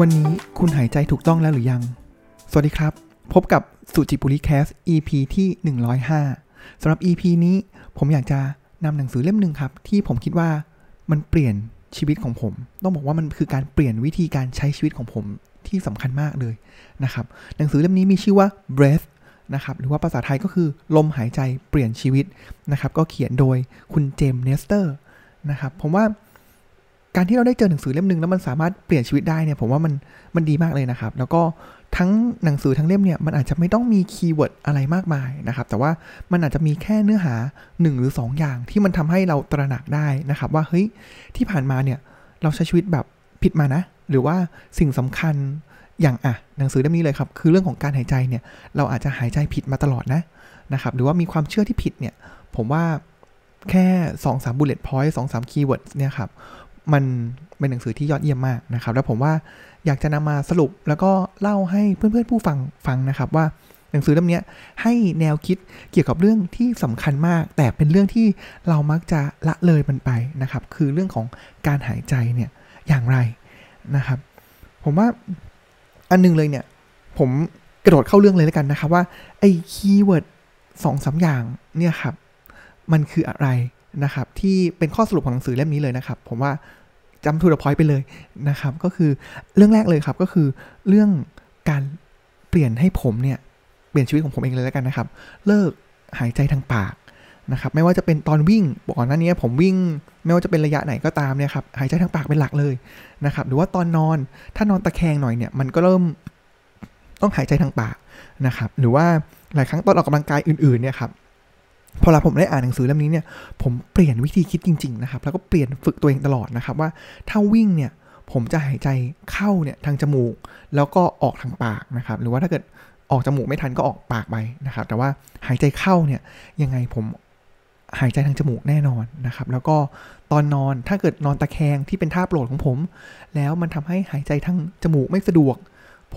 วันนี้คุณหายใจถูกต้องแล้วหรือยัง สวัสดีครับ พบกับสุจิปุลิ Cast EP ที่ 105สำหรับ EP นี้ผมอยากจะนำหนังสือเล่มหนึ่งครับ ที่ผมคิดว่ามันเปลี่ยนชีวิตของผม ต้องบอกว่ามันคือการเปลี่ยนวิธีการใช้ชีวิตของผมที่สำคัญมากเลยนะครับ หนังสือเล่มนี้มีชื่อว่า breath นะครับ หรือว่าภาษาไทยก็คือลมหายใจเปลี่ยนชีวิตนะครับ ก็เขียนโดยคุณเจมส์เนสเตอร์นะครับ ผมว่า การที่เราได้เจอหนังสือเล่มหนึ่งแล้วมันสามารถเปลี่ยนชีวิตได้เนี่ยผมว่ามันมันดีมากเลยนะครับ แล้วก็ทั้งหนังสือทั้งเล่มเนี่ยมันอาจจะไม่ต้องมี keyword อะไรมากมายนะครับ แต่ว่ามันอาจจะมีแค่เนื้อหา 1 หรือ 2 อย่างที่มันทำให้เราตระหนักได้นะครับ ว่าเฮ้ยที่ผ่านมาเนี่ยเราใช้ชีวิตแบบผิดมานะ หรือว่าสิ่งสำคัญอย่างอะหนังสือเล่มนี้เลยครับ คือเรื่องของการหายใจเนี่ยเราอาจจะหายใจผิดมาตลอดนะนะครับหรือว่ามีความเชื่อที่ผิดเนี่ยผมว่าแค่ 2 สาม bullet point สองสาม keyword เนี่ยครับ มันเป็นหนังสือที่ยอดเยี่ยมมากนะครับ แล้วผมว่าอยากจะนำมาสรุปแล้วก็เล่าให้เพื่อนๆผู้ฟังฟังนะครับว่าหนังสือเล่มนี้ให้แนวคิดเกี่ยวกับเรื่องที่สำคัญมาก แต่เป็นเรื่องที่เรามักจะละเลยมันไปนะครับ คือเรื่องของการหายใจเนี่ยอย่างไรนะครับ ผมว่าอันนึงเลยเนี่ย ผมกระโดดเข้าเรื่องเลยแล้วกันนะครับว่าไอ้ keyword สองสามอย่างเนี่ยครับ มันคืออะไรนะครับ ที่เป็นข้อสรุปของหนังสือเล่มนี้เลยนะครับ ผมว่า jump to the point ไปเลยนะครับ ก็คือเรื่องแรกเลยครับก็คือเรื่องการเปลี่ยนให้ผมเนี่ย เปลี่ยนชีวิตของผมเองเลยแล้วกันนะครับ เลิกหายใจทางปากนะครับไม่ว่าจะเป็นตอนวิ่งก่อนหน้านี้ผมวิ่งไม่ว่าจะเป็นระยะไหนก็ตามเนี่ยครับหายใจทางปากเป็นหลักเลยนะครับหรือว่าตอนนอนถ้านอนตะแคงหน่อยเนี่ยมันก็เริ่มต้องหายใจทางปากนะครับหรือว่าหลายครั้งตอนออกกำลังกายอื่นๆเนี่ยครับ พอเราผมได้อ่านหนังสือเล่มนี้เนี่ย ผมเปลี่ยนวิธีคิดจริง ๆ นะครับ แล้วก็เปลี่ยนฝึกตัวเองตลอดนะครับว่าถ้าวิ่งเนี่ยผมจะหายใจเข้าเนี่ยทางจมูก แล้วก็ออกทางปากนะครับ หรือว่าถ้าเกิดออกจมูกไม่ทันก็ออกปากไปนะครับ แต่ว่าหายใจเข้าเนี่ยยังไงผมหายใจทางจมูกแน่นอนนะครับ แล้วก็ตอนนอนถ้าเกิดนอนตะแคงที่เป็นท่าโปรดของผม แล้วมันทำให้หายใจทางจมูกไม่สะดวก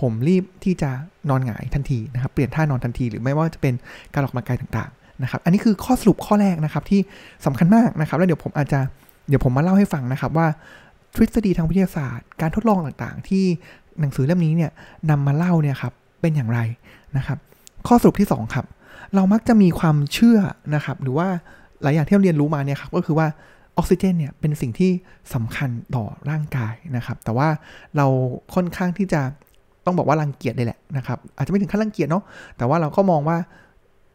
ผมรีบที่จะนอนหงายทันทีนะครับ เปลี่ยนท่านอนทันที หรือไม่ว่าจะเป็นการออกกำลังกายต่างๆ นะครับ อันนี้คือข้อสรุปข้อแรกนะครับที่สำคัญมากนะครับ แล้วเดี๋ยวผมอาจจะเดี๋ยวผมมาเล่าให้ฟังนะครับว่าทฤษฎีทางวิทยาศาสตร์ การทดลองต่างๆ ที่หนังสือเล่มนี้เนี่ยนำมาเล่าเนี่ยครับเป็นอย่างไรนะครับ ข้อสรุปที่ 2 ครับ เรามักจะมีความเชื่อนะครับหรือว่าหลายอย่างที่เราเรียนรู้มาเนี่ยครับก็คือว่าออกซิเจนเนี่ยเป็นสิ่งที่สำคัญต่อร่างกายนะครับ แต่ว่าเราค่อนข้างที่จะต้องบอกว่ารังเกียจเลยแหละนะครับอาจจะไม่ถึงขั้นรังเกียจเนาะแต่ว่าเราก็มองว่า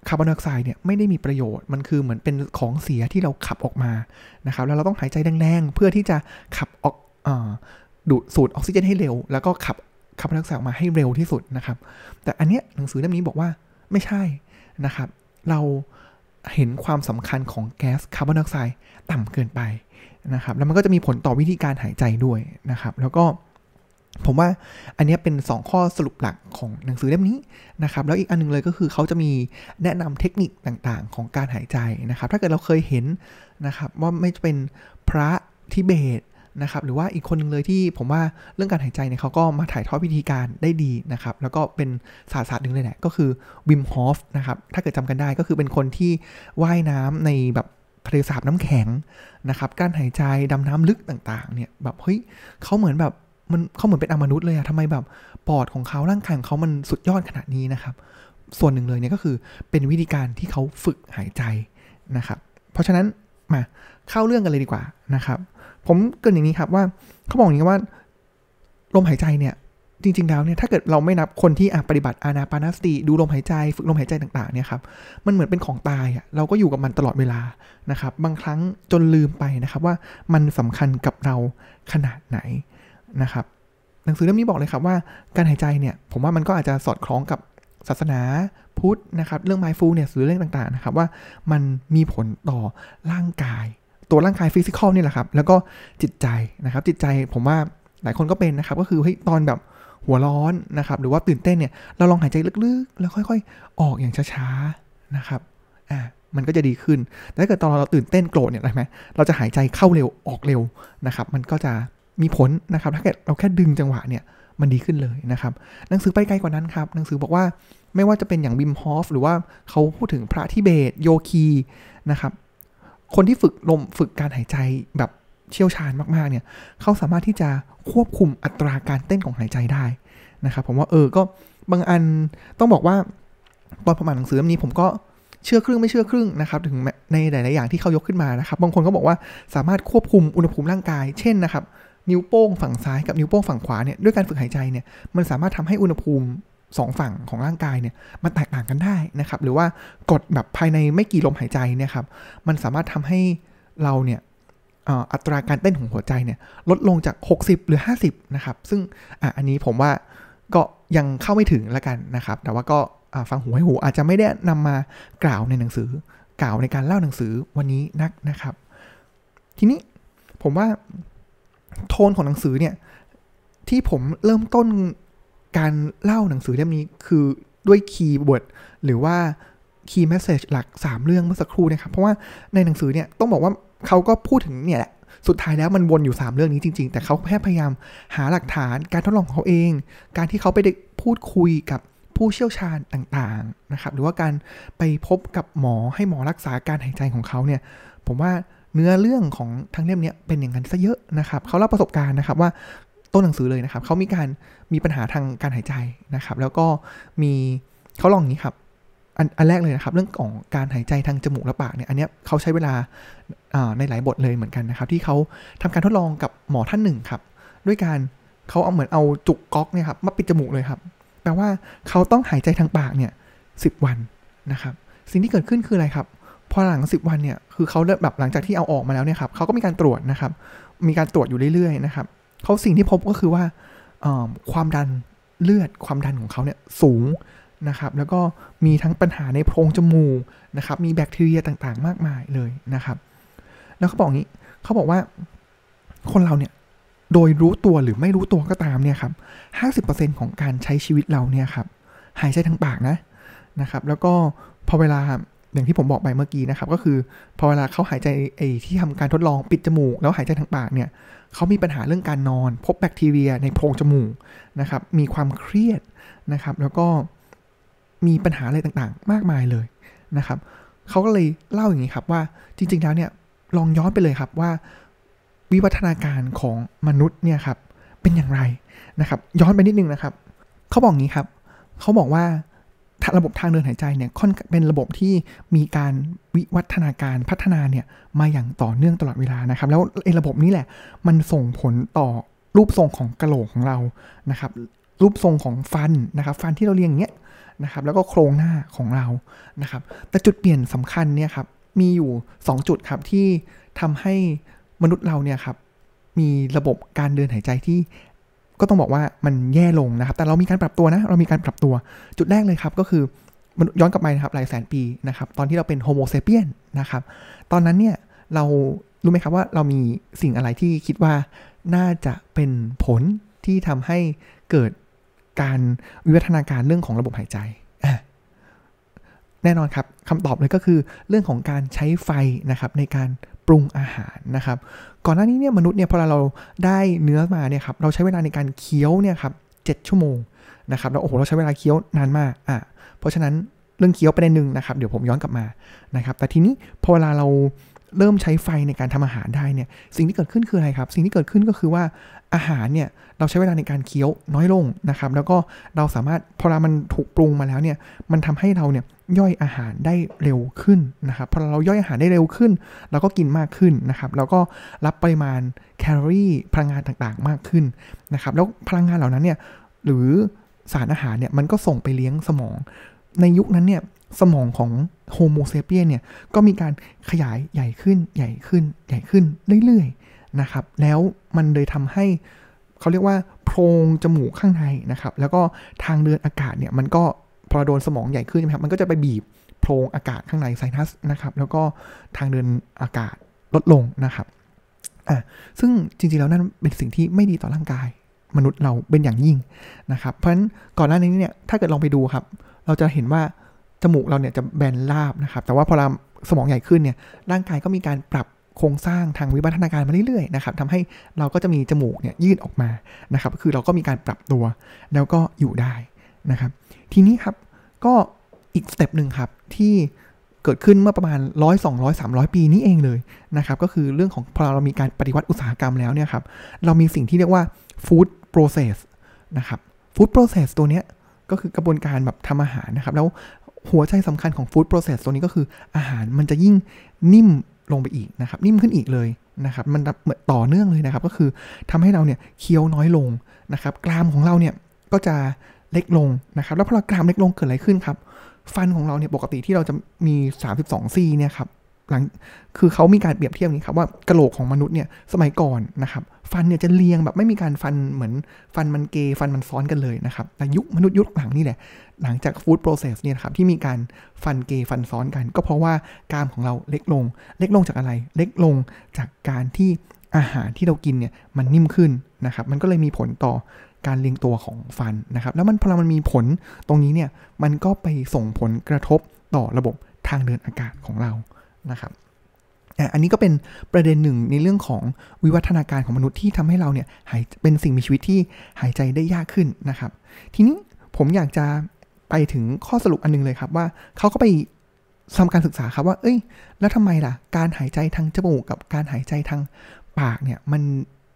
คาร์บอนไดออกไซด์เนี่ยไม่ได้มีประโยชน์ มันคือเหมือนเป็นของเสียที่เราขับออกมานะครับ แล้วเราต้องหายใจแรงๆ เพื่อที่จะขับออกดูดสูดออกซิเจนให้เร็ว แล้วก็ขับคาร์บอนไดออกไซด์ออกมาให้เร็วที่สุดนะครับ แต่อันเนี้ยหนังสือเล่มนี้บอกว่าไม่ใช่นะครับ เราเห็นความสำคัญของแก๊สคาร์บอนไดออกไซด์ต่ำเกินไปนะครับ แล้วมันก็จะมีผลต่อวิธีการหายใจด้วยนะครับ แล้วก็ ผมว่าอันนี้เป็น 2 ข้อสรุปหลักของหนังสือเล่มนี้นะครับ แล้วอีกอันนึงเลยก็คือเขาจะมีแนะนำเทคนิคต่างๆ ของการหายใจนะครับ ถ้าเกิดเราเคยเห็นนะครับว่าไม่จะเป็นพระทิเบตนะครับ หรือว่าอีกคนนึงเลยที่ผมว่าเรื่องการหายใจเนี่ยเขาก็มาถ่ายทอดวิธีการได้ดีนะครับ แล้วก็เป็นศาสตร์ศาสตร์หนึ่งเลยแหละก็คือวิมฮอฟนะครับ ถ้าเกิดจำกันได้ก็คือเป็นคนที่ว่ายน้ำในแบบทะเลสาบน้ำแข็งนะครับ การหายใจดำน้ำลึกต่างๆเนี่ยแบบเฮ้ยเขาเหมือนแบบ มันเขาเหมือนเป็นอมนุษย์เลยอะทำไมแบบปอดของเขาร่างกายของเขามันสุดยอดขนาดนี้นะครับ ส่วนหนึ่งเลยเนี่ยก็คือเป็นวิธีการที่เขาฝึกหายใจนะครับ เพราะฉะนั้นมาเข้าเรื่องกันเลยดีกว่านะครับ ผมเกินอย่างนี้ครับว่าเขาบอกอย่างนี้ว่า ลมหายใจเนี่ยจริงๆแล้วเนี่ยถ้าเกิดเราไม่นับคนที่ปฏิบัติอานาปานาสติดูลมหายใจ ฝึกลมหายใจต่างๆเนี่ยครับมันเหมือนเป็นของตายอะ่ะเราก็อยู่กับมันตลอดเวลานะครับ บางครั้งจนลืมไปนะครับว่ามันสำคัญกับเราขนาดไหน นะครับ หนังสือเล่มนี้บอกเลยครับว่าการหายใจเนี่ย ผมว่ามันก็อาจจะสอดคล้องกับศาสนาพุทธนะครับ เรื่อง mindfulness หรือเรื่องต่างๆนะครับว่ามันมีผลต่อร่างกาย ตัวร่างกายฟิสิกอลนี่แหละครับ แล้วก็จิตใจนะครับ จิตใจผมว่าหลายคนก็เป็นนะครับ ก็คือเฮ้ยตอนแบบหัวร้อนนะครับ หรือว่าตื่นเต้นเนี่ย เราลองหายใจลึกๆ แล้วค่อยๆ ออกอย่างช้าๆนะครับอ่ามันก็จะดีขึ้นแต่ถ้าเกิดตอนเราตื่นเต้นโกรธเนี่ยอะไรไหมเราจะหายใจเข้าเร็วออกเร็วนะครับ มันก็จะ มีผลนะครับ ถ้าเกิดเราแค่ดึงจังหวะเนี่ยมันดีขึ้นเลยนะครับ หนังสือไปไกลกว่านั้นครับ หนังสือบอกว่าไม่ว่าจะเป็นอย่างบิมฮอฟหรือว่าเขาพูดถึงพระทิเบต โยคีนะครับ คนที่ฝึกลมฝึกการหายใจแบบเชี่ยวชาญมากๆเนี่ยเขาสามารถที่จะควบคุมอัตราการเต้นของหายใจได้นะครับ ผมว่าเออก็บางอันต้องบอกว่าตอนผมอ่านหนังสือเล่มนี้ผมก็เชื่อครึ่งไม่เชื่อครึ่งนะครับถึงในหลาย ๆ อย่างที่เขายกขึ้นมานะครับ บางคนก็บอกว่าสามารถควบคุมอุณหภูมิร่างกาย เช่นนะครับ นิ้วโป้งฝั่งซ้ายกับนิ้วโป้งฝั่งขวาเนี่ยด้วยการฝึกหายใจเนี่ยมันสามารถทำให้อุณหภูมิสองฝั่งของร่างกายเนี่ยมันแตกต่างกันได้นะครับหรือว่ากดแบบภายในไม่กี่ลมหายใจเนี่ยครับมันสามารถทำให้เราเนี่ยอัตราการเต้นของหัวใจเนี่ยลดลงจาก 60 หรือ 50 นะครับ ซึ่งออันนี้ผมว่าก็ยังเข้าไม่ถึงล้วกันนะครับ แต่ว่าก็ฟังหูให้หูอาจจะไม่ได้นำมากล่าวในหนังสือ กล่าวในการเล่าหนังสือวันนี้นักนะครับ ทีนี้ผมว่า โทนของหนังสือเนี่ย ที่ผมเริ่มต้นการเล่าหนังสือเล่มนี้คือด้วย keyword หรือว่า key message หลัก 3 เรื่องเมื่อสักครู่นะครับ เพราะว่าในหนังสือเนี่ยต้องบอกว่าเขาก็พูดถึงเนี่ยแหละสุดท้ายแล้วมันวนอยู่ 3 เรื่องนี้จริง ๆ แต่เขาแค่พยายามหาหลักฐานการทดลองของเขาเอง การที่เขาไปพูดคุยกับผู้เชี่ยวชาญต่างๆนะครับหรือว่าการไปพบกับหมอให้หมอรักษาการหายใจของเขาเนี่ยผมว่า เนื้อเรื่องของทั้งเล่มนี้เป็นอย่างนั้นซะเยอะนะครับเขาเล่าประสบการณ์นะครับว่าต้นหนังสือเลยนะครับเขามีการมีปัญหาทางการหายใจนะครับ แล้วก็มีเขาลองอย่างนี้ครับอันอันแรกเลยนะครับ เรื่องของการหายใจทางจมูกและปากเนี่ยอันนี้เขาใช้เวลาในหลายบทเลยเหมือนกันนะครับ ที่เขาทำการทดลองกับหมอท่านหนึ่งครับ ด้วยการเขาเอาเหมือนเอาจุกก๊อกเนี่ยครับมาปิดจมูกเลยครับแปลว่าเขาต้องหายใจทางปากเนี่ยสิบวันนะครับ สิ่งที่เกิดขึ้นคืออะไรครับ พอหลังสิบวันเนี่ยคือเขาแบบหลังจากที่เอาออกมาแล้วเนี่ยครับเขาก็มีการตรวจนะครับ มีการตรวจอยู่เรื่อยๆนะครับเขาสิ่งที่พบก็คือว่าความดันเลือดความดันของเขาเนี่ยสูงนะครับแล้วก็มีทั้งปัญหาในโพรงจมูกนะครับ มีแบคทีเรียต่างๆ มากมายเลยนะครับ แล้วเขาบอกงี้เขาบอกว่าคนเราเนี่ยโดยรู้ตัวหรือไม่รู้ตัวก็ตามเนี่ยครับห้าสิบเปอร์เซ็นของการใช้ชีวิตเราเนี่ยครับหายใจทางปากนะนะครับ แล้วก็พอเวลา อย่างที่ผมบอกไปเมื่อกี้นะครับ ก็คือพอเวลาเขาหายใจไอ้ที่ทำการทดลองปิดจมูก แล้วหายใจทางปากเนี่ยเขามีปัญหาเรื่องการนอน พบแบคทีเรียในโพรงจมูกนะครับ มีความเครียดนะครับ แล้วก็มีปัญหาอะไรต่างๆ มากมายเลยนะครับเขาก็เลยเล่าอย่างนี้ครับว่าจริง ๆ แล้วเนี่ยลองย้อนไปเลยครับว่าวิวัฒนาการของมนุษย์เนี่ยครับเป็นอย่างไรนะครับ ย้อนไปนิดนึงนะครับเขาบอกงี้ครับเขาบอกว่า ระบบทางเดินหายใจเนี่ยค่อนเป็นระบบที่มีการวิวัฒนาการพัฒนาเนี่ยมาอย่างต่อเนื่องตลอดเวลานะครับ แล้วไอ้ระบบนี้แหละ มันส่งผลต่อรูปทรงของกระโหลกของเรานะครับ รูปทรงของฟันนะครับ ฟันที่เราเรียงอย่างเงี้ยนะครับ แล้วก็โครงหน้าของเรานะครับ แต่จุดเปลี่ยนสำคัญเนี่ยครับมีอยู่ 2 จุดครับที่ทำให้มนุษย์เราเนี่ยครับมีระบบการเดินหายใจที่ ก็ต้องบอกว่ามันแย่ลงนะครับ แต่เรามีการปรับตัวนะ เรามีการปรับตัว จุดแรกเลยครับก็คือมันย้อนกลับไปนะครับหลายแสนปีนะครับ ตอนที่เราเป็นโฮโมเซเปียนนะครับ ตอนนั้นเนี่ยเรารู้ไหมครับว่าเรามีสิ่งอะไรที่คิดว่าน่าจะเป็นผลที่ทำให้เกิดการวิวัฒนาการเรื่องของระบบหายใจ แน่นอนครับคำตอบเลยก็คือเรื่องของการใช้ไฟนะครับในการ ปรุงอาหารนะครับ ก่อนหน้านี้เนี่ยมนุษย์เนี่ยพอเราได้เนื้อมาเนี่ยครับเราใช้เวลาในการเคี้ยวเนี่ยครับเชั่วโมงนะครับแล้วโอ้โหเราใช้เวลาเคี้ยวนานมากอะเพราะฉะนั้นเรื่องเคี้ยวประเด็นหนึ่งนะครับ เดี๋ยวผมย้อนกลับมานะครับ แต่ทีนี้พอเวลาเราเริ่มใช้ไฟในการทำอาหารได้เนี่ย สิ่งที่เกิดขึ้นคืออะไรครับ สิ่งที่เกิดขึ้นก็คือว่าอาหารเนี่ยเราใช้เวลาในการเคี้ยวน้อยลงนะครับ แล้วก็เราสามารถพอเรามันถูกปรุงมาแล้วเนี่ย มันทำให้เราเนี่ย ย่อยอาหารได้เร็วขึ้นนะครับพอเราย่อยอาหารได้เร็วขึ้น เราก็กินมากขึ้นนะครับแล้วก็รับปริมาณแคลอรี่พลังงานต่างๆ มากขึ้นนะครับแล้วพลังงานเหล่านั้นเนี่ยหรือสารอาหารเนี่ยมันก็ส่งไปเลี้ยงสมอง ในยุคนั้นเนี่ยสมองของ Homo sapiens เนี่ยก็มีการขยายใหญ่ขึ้นใหญ่ขึ้นใหญ่ขึ้นเรื่อยๆนะครับแล้วมันเลยทำให้เขาเรียกว่าโพรงจมูกข้างในนะครับแล้วก็ทางเดินอากาศเนี่ยมันก็ พอโดนสมองใหญ่ขึ้นใช่ไหมครับมันก็จะไปบีบโพรงอากาศข้างในไซนัสนะครับ แล้วก็ทางเดินอากาศลดลงนะครับอะซึ่งจริงๆแล้วนั่นเป็นสิ่งที่ไม่ดีต่อร่างกาย มนุษย์เราเป็นอย่างยิ่งนะครับ เพราะฉะนั้นก่อนหน้านี้เนี่ยถ้าเกิดลองไปดูครับ เราจะเห็นว่าจมูกเราเนี่ยจะแบนราบนะครับ แต่ว่าพอเราสมองใหญ่ขึ้นเนี่ยร่างกายก็มีการปรับโครงสร้างทางวิวัฒนาการมาเรื่อยๆนะครับทำให้เราก็จะมีจมูกเนี่ยยืดออกมานะครับ คือเราก็มีการปรับตัวแล้วก็อยู่ได้ นะครับ ทีนี้ครับก็อีก step หนึ่งครับที่เกิดขึ้นเมื่อประมาณร้อยสองร้อยสามร้อยปีนี้เองเลยนะครับ ก็คือเรื่องของพอเรามีการปฏิวัติอุตสาหกรรมแล้วเนี่ยครับ เรามีสิ่งที่เรียกว่า food process นะครับ food process ตัวเนี้ยก็คือกระบวนการแบบทำอาหารนะครับ แล้วหัวใจสำคัญของ food process ตัวนี้ก็คืออาหารมันจะยิ่งนิ่มลงไปอีกนะครับ นิ่มขึ้นอีกเลยนะครับ มันต่อเนื่องเลยนะครับ ก็คือทำให้เราเนี่ยเคี้ยวน้อยลงนะครับ กรามของเราเนี่ยก็จะ เล็กลงนะครับ แล้วพอเรากรามเล็กลงเกิดอะไรขึ้นครับ ฟันของเราเนี่ยปกติที่เราจะมี 32ซี่เนี่ยครับหลังคือเขามีการเปรียบเทียบนี้ครับว่ากระโหลกของมนุษย์เนี่ยสมัยก่อนนะครับ ฟันเนี่ยจะเรียงแบบไม่มีการฟันเหมือนฟันมันเกยฟันมันซ้อนกันเลยนะครับแต่ยุคมนุษย์ยุคหลังนี่แหละหลังจากฟู้ดโปรเซสเนี่ยครับที่มีการฟันเกยฟันซ้อนกัน ก็เพราะว่ากรามของเราเล็กลง เล็กลงจากอะไร เล็กลงจากการที่อาหารที่เรากินเนี่ยมันนิ่มขึ้นนะครับ มันก็เลยมีผลต่อ การเรียงตัวของฟันนะครับ แล้วมันพอมันมีผลตรงนี้เนี่ย มันก็ไปส่งผลกระทบต่อระบบทางเดินอากาศของเรานะครับอันนี้ก็เป็นประเด็นหนึ่งในเรื่องของวิวัฒนาการของมนุษย์ที่ทำให้เราเนี่ยหายเป็นสิ่งมีชีวิตที่หายใจได้ยากขึ้นนะครับ ทีนี้ผมอยากจะไปถึงข้อสรุปอันนึงเลยครับว่าเขาก็ไปทำการศึกษาครับว่า เอ้ย แล้วทำไมล่ะ การหายใจทางจมูกกับการหายใจทางปากเนี่ย มัน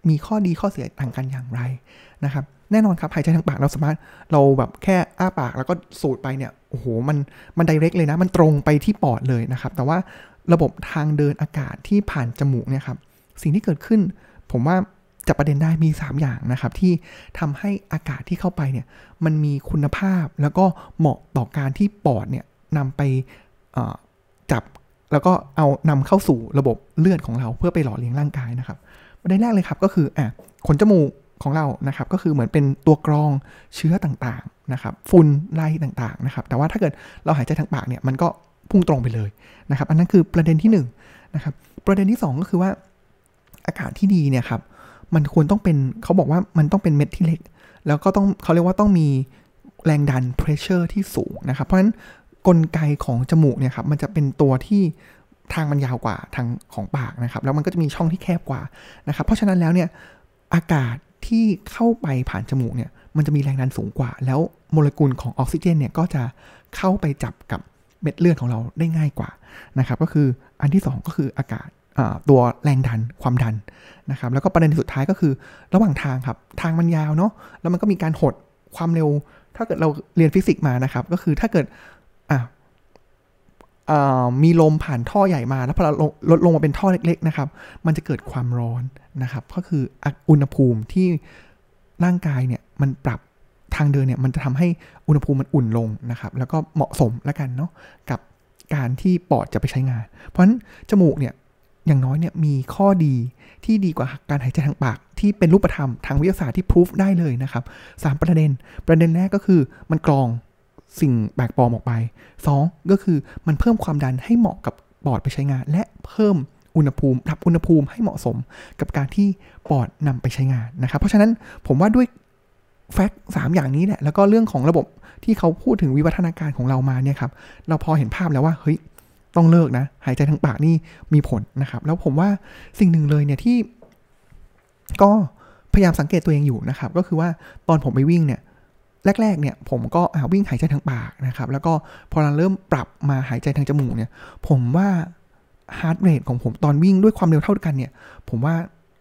มีข้อดีข้อเสียต่างกันอย่างไรนะครับแน่นอนครับหายใจทางปากเราสามารถเราแบบแค่อ้าปากแล้วก็สูดไปเนี่ยโอ้โหมันมันไดเรกเลยนะ มันตรงไปที่ปอดเลยนะครับ แต่ว่าระบบทางเดินอากาศที่ผ่านจมูกเนี่ยครับสิ่งที่เกิดขึ้น ผมว่าจับประเด็นได้มี 3 อย่างนะครับ ที่ทำให้อากาศที่เข้าไปเนี่ยมันมีคุณภาพแล้วก็เหมาะต่อการที่ปอดเนี่ยนำไปจับแล้วก็เอานำเข้าสู่ระบบเลือดของเราเพื่อไปหล่อเลี้ยงร่างกายนะครับ ประเด็นแรกเลยครับก็คืออะขนจมูกของเรานะครับก็คือเหมือนเป็นตัวกรองเชื้อต่างๆนะครับฝุ่นไล่ต่างๆนะครับแต่ว่าถ้าเกิดเราหายใจทางปากเนี่ยมันก็พุ่งตรงไปเลยนะครับ อันนั้นคือประเด็นที่1นนะครับประเด็นที่ 2 ก็คือว่าอากาศที่ดีเนี่ยครับมันควรต้องเป็นเขาบอกว่ามันต้องเป็นเม็ดที่เล็ก แล้วก็ต้องเขาเรียกว่าต้องมีแรงดัน pressure ที่สูงนะครับเพราะฉะนั้นกลไกของจมูกเนี่ยครับมันจะเป็นตัวที่ ทางมันยาวกว่าทางของปากนะครับ แล้วมันก็จะมีช่องที่แคบกว่านะครับ เพราะฉะนั้นแล้วเนี่ยอากาศที่เข้าไปผ่านจมูกเนี่ยมันจะมีแรงดันสูงกว่า แล้วโมเลกุลของออกซิเจนเนี่ยก็จะเข้าไปจับกับเม็ดเลือดของเราได้ง่ายกว่านะครับ ก็คืออันที่ 2 ก็คืออากาศตัวแรงดันความดันนะครับ แล้วก็ประเด็นสุดท้ายก็คือระหว่างทางครับ ทางมันยาวเนาะแล้วมันก็มีการหดความเร็ว ถ้าเกิดเราเรียนฟิสิกส์มานะครับ ก็คือถ้าเกิดอะ มีลมผ่านท่อใหญ่มา แล้วพอเราลดลงมาเป็นท่อเล็ก ๆ นะครับ มันจะเกิดความร้อนนะครับ ก็คืออุณหภูมิที่ร่างกายเนี่ยมันปรับทางเดินเนี่ยมันจะทำให้อุณหภูมิมันอุ่นลงนะครับ แล้วก็เหมาะสมแล้วกันเนาะกับการที่ปอดจะไปใช้งาน เพราะฉะนั้นจมูกเนี่ยอย่างน้อยเนี่ยมีข้อดีที่ดีกว่าการหายใจทางปาก ที่เป็นรูปธรรมทางวิทยาศาสตร์ที่พิสูจได้เลยนะครับสามประเด็น ประเด็นแรกก็คือมันกรอง สิ่งแปลกปลอมออกไป 2 ก็คือมันเพิ่มความดันให้เหมาะกับปอดไปใช้งาน และเพิ่มอุณหภูมิปรับอุณหภูมิให้เหมาะสมกับการที่ปอดนำไปใช้งานนะครับ เพราะฉะนั้นผมว่าด้วยแฟกต์สามอย่างนี้แหละ แล้วก็เรื่องของระบบที่เขาพูดถึงวิวัฒนาการของเรามาเนี่ยครับ เราพอเห็นภาพแล้วว่า เฮ้ย ต้องเลิกนะ หายใจทางปากนี่มีผลนะครับ แล้วผมว่าสิ่งหนึ่งเลยเนี่ยที่ ก็พยายามสังเกตตัวเองอยู่นะครับ ก็คือว่าตอนผมไปวิ่งเนี่ย แรกๆเนี่ยผมก็วิ่งหายใจทางปากนะครับ แล้วก็พอเราเริ่มปรับมาหายใจทางจมูกเนี่ย ผมว่า heart rate ของผมตอนวิ่งด้วยความเร็วเท่ากันเนี่ย ผมว่า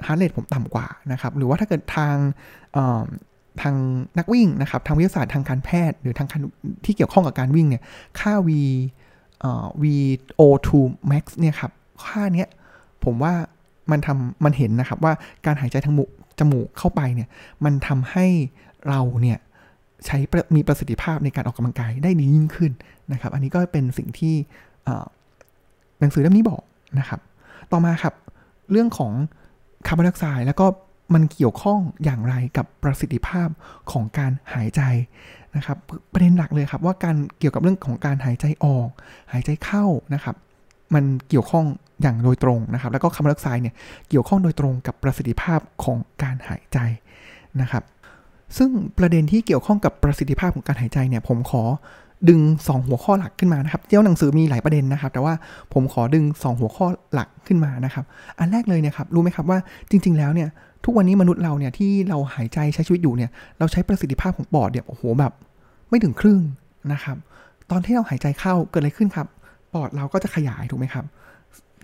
heart rate ผมต่ำกว่านะครับ หรือว่าถ้าเกิดทางทางนักวิ่งนะครับ ทางวิทยาศาสตร์ทางการแพทย์ หรือทางที่เกี่ยวข้องกับการวิ่งเนี่ย ค่า V VO2 max เนี่ยครับ ค่าเนี้ยผมว่ามันทำมันเห็นนะครับว่าการหายใจทางมุจมูกเข้าไปเนี่ย มันทำให้เราเนี่ย ใช้มีประสิทธิภาพในการออกกำลังกายได้ดียิ่งขึ้นนะครับ อันนี้ก็เป็นสิ่งที่หนังสือเล่มนี้บอกนะครับ ต่อมาครับเรื่องของคาร์บอนไดออกไซด์แล้วก็มันเกี่ยวข้องอย่างไรกับประสิทธิภาพของการหายใจนะครับ ประเด็นหลักเลยครับว่าการเกี่ยวกับเรื่องของการหายใจออก หายใจเข้านะครับ มันเกี่ยวข้องอย่างโดยตรงนะครับ แล้วก็คาร์บอนไดออกไซด์เนี่ยเกี่ยวข้องโดยตรงกับประสิทธิภาพของการหายใจนะครับ ซึ่งประเด็นที่เกี่ยวข้องกับประสิทธิภาพของการหายใจเนี่ย ผมขอดึง 2 หัวข้อหลักขึ้นมานะครับ เจ้าหนังสือมีหลายประเด็นนะครับ แต่ว่าผมขอดึง 2 หัวข้อหลักขึ้นมานะครับ อันแรกเลยเนี่ยครับ รู้ไหมครับว่าจริง ๆ แล้วเนี่ย ทุกวันนี้มนุษย์เราเนี่ยที่เราหายใจใช้ชีวิตอยู่เนี่ย เราใช้ประสิทธิภาพของปอดเนี่ย โอ้โหแบบไม่ถึงครึ่งนะครับ ตอนที่เราหายใจเข้าเกิดอะไรขึ้นครับ ปอดเราก็จะขยายถูกไหมครับ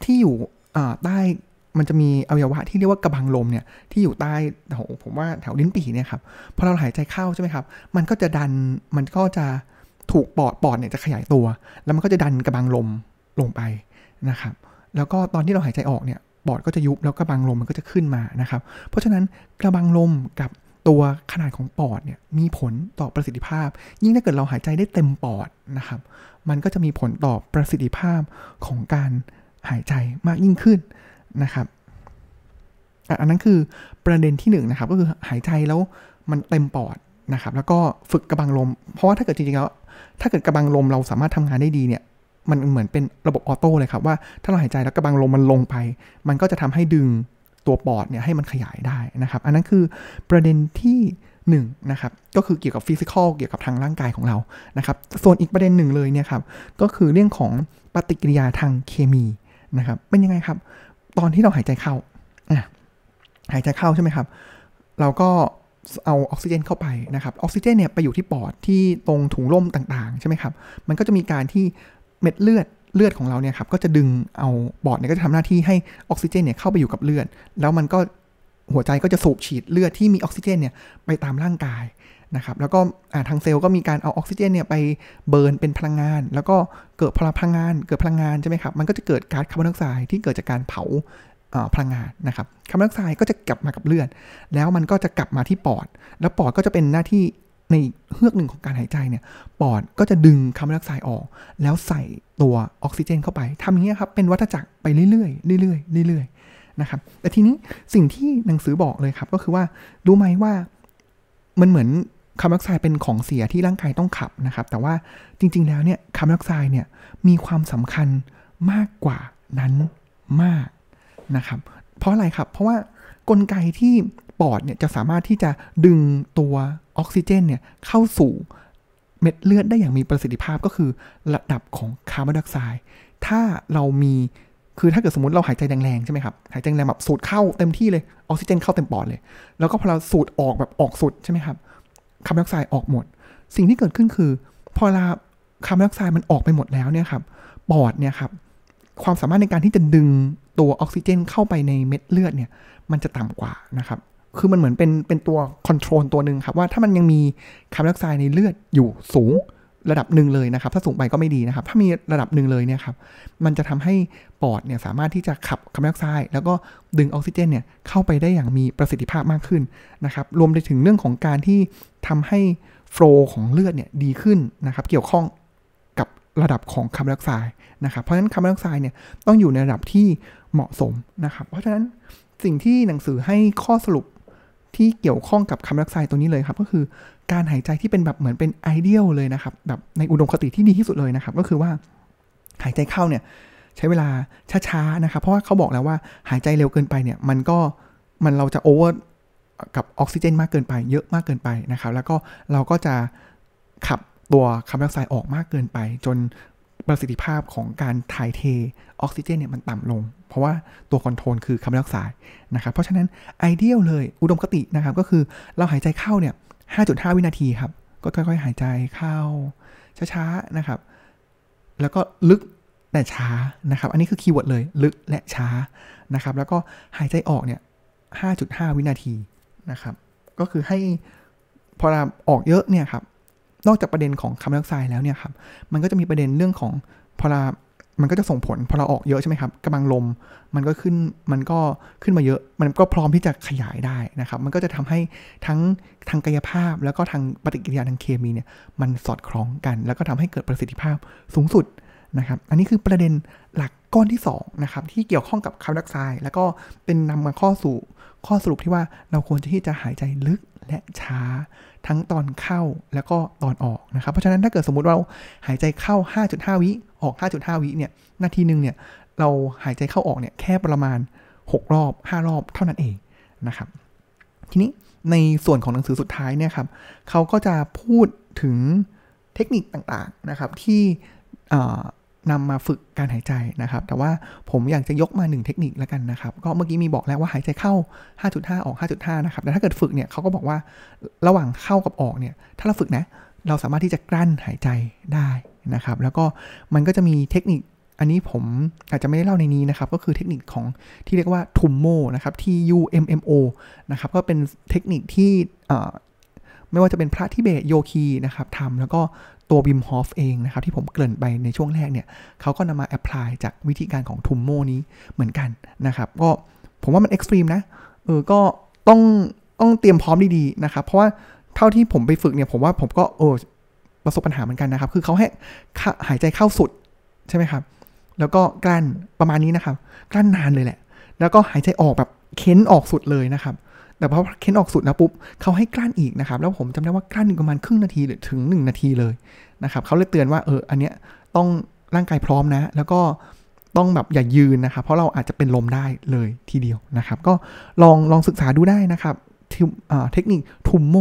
ที่อยู่ใต้ มันจะมีอวัยวะที่เรียกว่ากระบังลมเนี่ยที่อยู่ใต้แถวผมว่าแถวลิ้นปี่เนี่ยครับพอเราหายใจเข้าใช่ไหมครับ มันก็จะดันมันก็จะถูกปอดปอดเนี่ยจะขยายตัว แล้วมันก็จะดันกระบังลมลงไปนะครับ แล้วก็ตอนที่เราหายใจออกเนี่ยปอดก็จะยุบแล้วกระบังลมมันก็จะขึ้นมานะครับ เพราะฉะนั้นกระบังลมกับตัวขนาดของปอดเนี่ยมีผลต่อประสิทธิภาพ ยิ่งถ้าเกิดเราหายใจได้เต็มปอดนะครับ มันก็จะมีผลต่อประสิทธิภาพของการหายใจมากยิ่งขึ้น นะครับอันนั้นคือประเด็นที่1นนะครับก็คือหายใจแล้วมันเต็มปอดนะครับ แล้วก็ฝึกกระบังลม เพราะว่าถ้าเกิดจริงๆแล้วถ้าเกิดกระบังลมเราสามารถทำงานได้ดีเนี่ย มันเหมือนเป็นระบบออโต้เลยครับว่าถ้าเราหายใจแล้วกระบังลมมันลงไป มันก็จะทำให้ดึงตัวปอดเนี่ยให้มันขยายได้นะครับ อันนั้นคือประเด็นที่1นนะครับก็คือเกี่ยวกับฟิสิกอลเกี่ยวกับทางร่างกายของเรานะครับ ส่วนอีกประเด็นหนึ่งเลยเนี่ยครับก็คือเรื่องของปฏิกิริยาทางเคมีนะครับเป็นยังไงครับ ตอนที่เราหายใจเข้าหายใจเข้าใช่ไหมครับ เราก็เอาออกซิเจนเข้าไปนะครับ ออกซิเจนเนี่ยไปอยู่ที่ปอดที่ตรงถุงลมต่างๆ ใช่ไหมครับ มันก็จะมีการที่เม็ดเลือดเลือดของเราเนี่ยครับก็จะดึงเอาปอดเนี่ยก็จะทำหน้าที่ให้ออกซิเจนเนี่ยเข้าไปอยู่กับเลือด แล้วมันก็หัวใจก็จะสูบฉีดเลือดที่มีออกซิเจนเนี่ยไปตามร่างกาย นะครับแล้วก็ทางเซลล์ก็มีการเอาออกซิเจนเนี่ยไปเบิร์นเป็นพลังงาน แล้วก็เกิดพลังงานเกิดพลังงานใช่ไหมครับมันก็จะเกิดก๊าซคาร์บอนไดออกไซด์ที่เกิดจากการเผาพลังงานนะครับคาร์บอนไดออกไซด์ก็จะกลับมากับเลือด แล้วมันก็จะกลับมาที่ปอด แล้วปอดก็จะเป็นหน้าที่ในเฮือกหนึ่งของการหายใจเนี่ยปอดก็จะดึงคาร์บอนไดออกไซด์ออก แล้วใส่ตัวออกซิเจนเข้าไปทำอย่างนี้ครับเป็นวัฏจักรไปเรื่อยๆเรื่อยๆเรื่อยๆนะครับแต่ทีนี้สิ่งที่หนังสือบอกเลยครับก็คือว่ารู้ไหมว่ามันเหมือน คาร์บอนไดออกไซด์เป็นของเสียที่ร่างกายต้องขับนะครับ แต่ว่าจริง ๆ แล้วเนี่ยคาร์บอนไดออกไซด์เนี่ยมีความสำคัญมากกว่านั้นมากนะครับ เพราะอะไรครับ เพราะว่ากลไกที่ปอดเนี่ยจะสามารถที่จะดึงตัวออกซิเจนเนี่ยเข้าสู่เม็ดเลือดได้อย่างมีประสิทธิภาพก็คือระดับของคาร์บอนไดออกไซด์ถ้าเรามีคือถ้าเกิดสมมติเราหายใจแรงๆใช่ไหมครับ หายใจแรงแบบสูดเข้าเต็มที่เลย ออกซิเจนเข้าเต็มปอดเลย แล้วก็พอเราสูดออกแบบออกสุดใช่ไหมครับ คาร์บอนไดออกไซด์ออกหมด สิ่งที่เกิดขึ้นคือ พอเราคาร์บอนไดออกไซด์มันออกไปหมดแล้วเนี่ยครับปอดเนี่ยครับความสามารถในการที่จะดึงตัวออกซิเจนเข้าไปในเม็ดเลือดเนี่ยมันจะต่ำกว่านะครับคือมันเหมือนเป็นเป็นตัว control ตัวหนึ่งครับว่าถ้ามันยังมีคาร์บอนไดออกไซด์ในเลือดอยู่สูงระดับหนึ่งเลยนะครับ ถ้าสูงไปก็ไม่ดีนะครับ ถ้ามีระดับหนึ่งเลยเนี่ยครับ มันจะทำให้ ปอดเนี่ยสามารถที่จะขับคาร์บอนไดออกไซด์แล้วก็ดึงออกซิเจนเนี่ยเข้าไปได้อย่างมีประสิทธิภาพมากขึ้นนะครับรวมไปถึงเรื่องของการที่ทำให้flow ของเลือดเนี่ยดีขึ้นนะครับเกี่ยวข้องกับระดับของคาร์บอนไดออกไซด์นะครับเพราะฉะนั้นคาร์บอนไดออกไซด์เนี่ยต้องอยู่ในระดับที่เหมาะสมนะครับเพราะฉะนั้นสิ่งที่หนังสือให้ข้อสรุปที่เกี่ยวข้องกับคาร์บอนไดออกไซด์ตัวนี้เลยครับ ก็คือการหายใจที่เป็นแบบเหมือนเป็น ideal เลยนะครับแบบในอุดมคติที่ดีที่สุดเลยนะครับ ก็คือว่าหายใจเข้าเนี่ย ใช้เวลาช้าๆนะครับ เพราะว่าเขาบอกแล้วว่าหายใจเร็วเกินไปเนี่ยมันก็มันเราจะ over กับออกซิเจนมากเกินไป เยอะมากเกินไปนะครับ แล้วก็เราก็จะขับตัวคาร์บอนไดออกไซด์ออกมากเกินไป จนประสิทธิภาพของการถ่ายเทออกซิเจนเนี่ยมันต่ำลง เพราะว่าตัว control คือคาร์บอนไดออกไซด์นะครับ เพราะฉะนั้น ideal เลยอุดมคตินะครับ ก็คือเราหายใจเข้าเนี่ย 5.5 วินาทีครับ ก็ค่อยๆ หายใจเข้าช้าๆนะครับ แล้วก็ลึก แต่ช้านะครับ อันนี้คือ keyword เลยลึกและช้านะครับ แล้วก็หายใจออกเนี่ย 5.5 วินาทีนะครับ ก็คือให้พอเราออกเยอะเนี่ยครับ นอกจากประเด็นของคาร์บอนไดออกไซด์แล้วเนี่ยครับ มันก็จะมีประเด็นเรื่องของพอเรามันก็จะส่งผลพอเราออกเยอะใช่ไหมครับกะบังลมมันก็ขึ้นมันก็ขึ้นมาเยอะ มันก็พร้อมที่จะขยายได้นะครับ มันก็จะทำให้ทั้งทางกายภาพ แล้วก็ทางปฏิกิริยาทางเคมีเนี่ยมันสอดคล้องกัน แล้วก็ทำให้เกิดประสิทธิภาพสูงสุด นะครับ อันนี้คือประเด็นหลักก้อนที่2นะครับที่เกี่ยวข้องกับคาร์บอนไดออกไซด์แล้วก็เป็นนำมาข้อสู่ข้อสรุปที่ว่าเราควรที่จะหายใจลึกและช้าทั้งตอนเข้าแล้วก็ตอนออกนะครับ เพราะฉะนั้นถ้าเกิดสมมุติเราหายใจเข้า 5.5 วิออก 5.5 วิเนี่ยนาทีหนึ่งเนี่ยเราหายใจเข้าออกเนี่ยแค่ประมาณ 6 รอบ 5 รอบเท่านั้นเองนะครับ ทีนี้ในส่วนของหนังสือสุดท้ายเนี่ยครับเขาก็จะพูดถึงเทคนิคต่างๆนะครับที่ นำมาฝึกการหายใจนะครับ แต่ว่าผมอยากจะยกมาหนึ่งเทคนิคแล้วกันนะครับ ก็เมื่อกี้มีบอกแล้วว่าหายใจเข้า 5.5 ออก 5.5 นะครับ แต่ถ้าเกิดฝึกเนี่ยเขาก็บอกว่าระหว่างเข้ากับออกเนี่ย ถ้าเราฝึกนะ เราสามารถที่จะกลั้นหายใจได้นะครับ แล้วก็มันก็จะมีเทคนิค อันนี้ผมอาจจะไม่ได้เล่าในนี้นะครับ ก็คือเทคนิคของที่เรียกว่าทุมโมนะครับ T U M M O นะครับ ก็เป็นเทคนิคที่ ไม่ว่าจะเป็นพระทิเบตโยคีนะครับทำแล้วก็ตัววิมฮอฟเองนะครับที่ผมเกริ่นไปในช่วงแรกเนี่ยเขาก็นำมา apply จากวิธีการของทุมโมนี้เหมือนกันนะครับก็ผมว่ามัน extreme นะเออก็ต้องต้องเตรียมพร้อมดีๆนะครับ เพราะว่าเท่าที่ผมไปฝึกเนี่ยผมว่าผมก็เออประสบปัญหาเหมือนกันนะครับ คือเขาให้หายใจเข้าสุดใช่ไหมครับ แล้วก็กลั้นประมาณนี้นะครับ กลั้นนานเลยแหละ แล้วก็หายใจออกแบบเค้นออกสุดเลยนะครับ แต่พอเค้นออกสุดแล้วปุ๊บเขาให้กลั้นอีกนะครับแล้วผมจำได้ว่ากลั้นอีกประมาณครึ่งนาทีหรือถึง 1 นาทีเลยนะครับเขาเลยเตือนว่าเอออันเนี้ยต้องร่างกายพร้อมนะ แล้วก็ต้องแบบอย่ายืนนะครับ เพราะเราอาจจะเป็นลมได้เลยทีเดียวนะครับ ก็ลองลองศึกษาดูได้นะครับเทคนิคทุมโม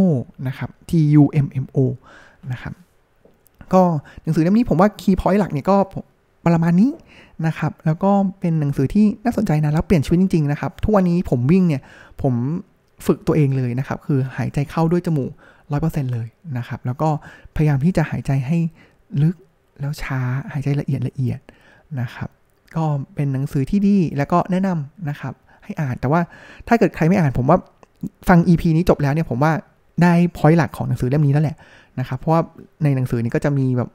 นะครับ T U M M O นะครับก็หนังสือเล่มนี้ผมว่าคีย์พอยต์หลักเนี่ยก็ประมาณนี้นะครับ แล้วก็เป็นหนังสือที่น่าสนใจนะ แล้วเปลี่ยนชีวิตจริง ๆ นะครับ ทุกวันนี้ผมวิ่งเนี่ย ผม ฝึกตัวเองเลยนะครับ คือหายใจเข้าด้วยจมูกร้อยเปอร์เซ็นต์เลยนะครับ แล้วก็พยายามที่จะหายใจให้ลึกแล้วช้าหายใจละเอียดละเอียดนะครับ ก็เป็นหนังสือที่ดีแล้วก็แนะนำนะครับ ให้อ่านแต่ว่าถ้าเกิดใครไม่อ่านผมว่าฟัง EP นี้จบแล้วเนี่ยผมว่าได้ point หลักของหนังสือเล่มนี้แล้วแหละนะครับเพราะว่าในหนังสือนี้ก็จะมีแบบ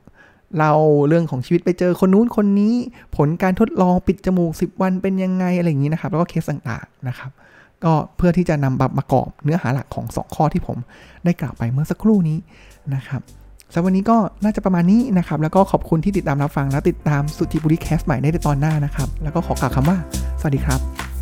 เล่าเรื่องของชีวิตไปเจอคนนู้นคนนี้ ผลการทดลองปิดจมูก 10 วันเป็นยังไงอะไรอย่างนี้นะครับ แล้วก็เคสต่างๆนะครับ ก็เพื่อที่จะนำมาประกอบเนื้อหาหลักของ 2 ข้อที่ผมได้กล่าวไปเมื่อสักครู่นี้นะครับสำหรับวันนี้ก็น่าจะประมาณนี้นะครับ แล้วก็ขอบคุณที่ติดตามรับฟัง และติดตามสุจิปุลิ Cast ใหม่ได้ในตอนหน้านะครับ แล้วก็ขอกล่าวคำว่า สวัสดีครับ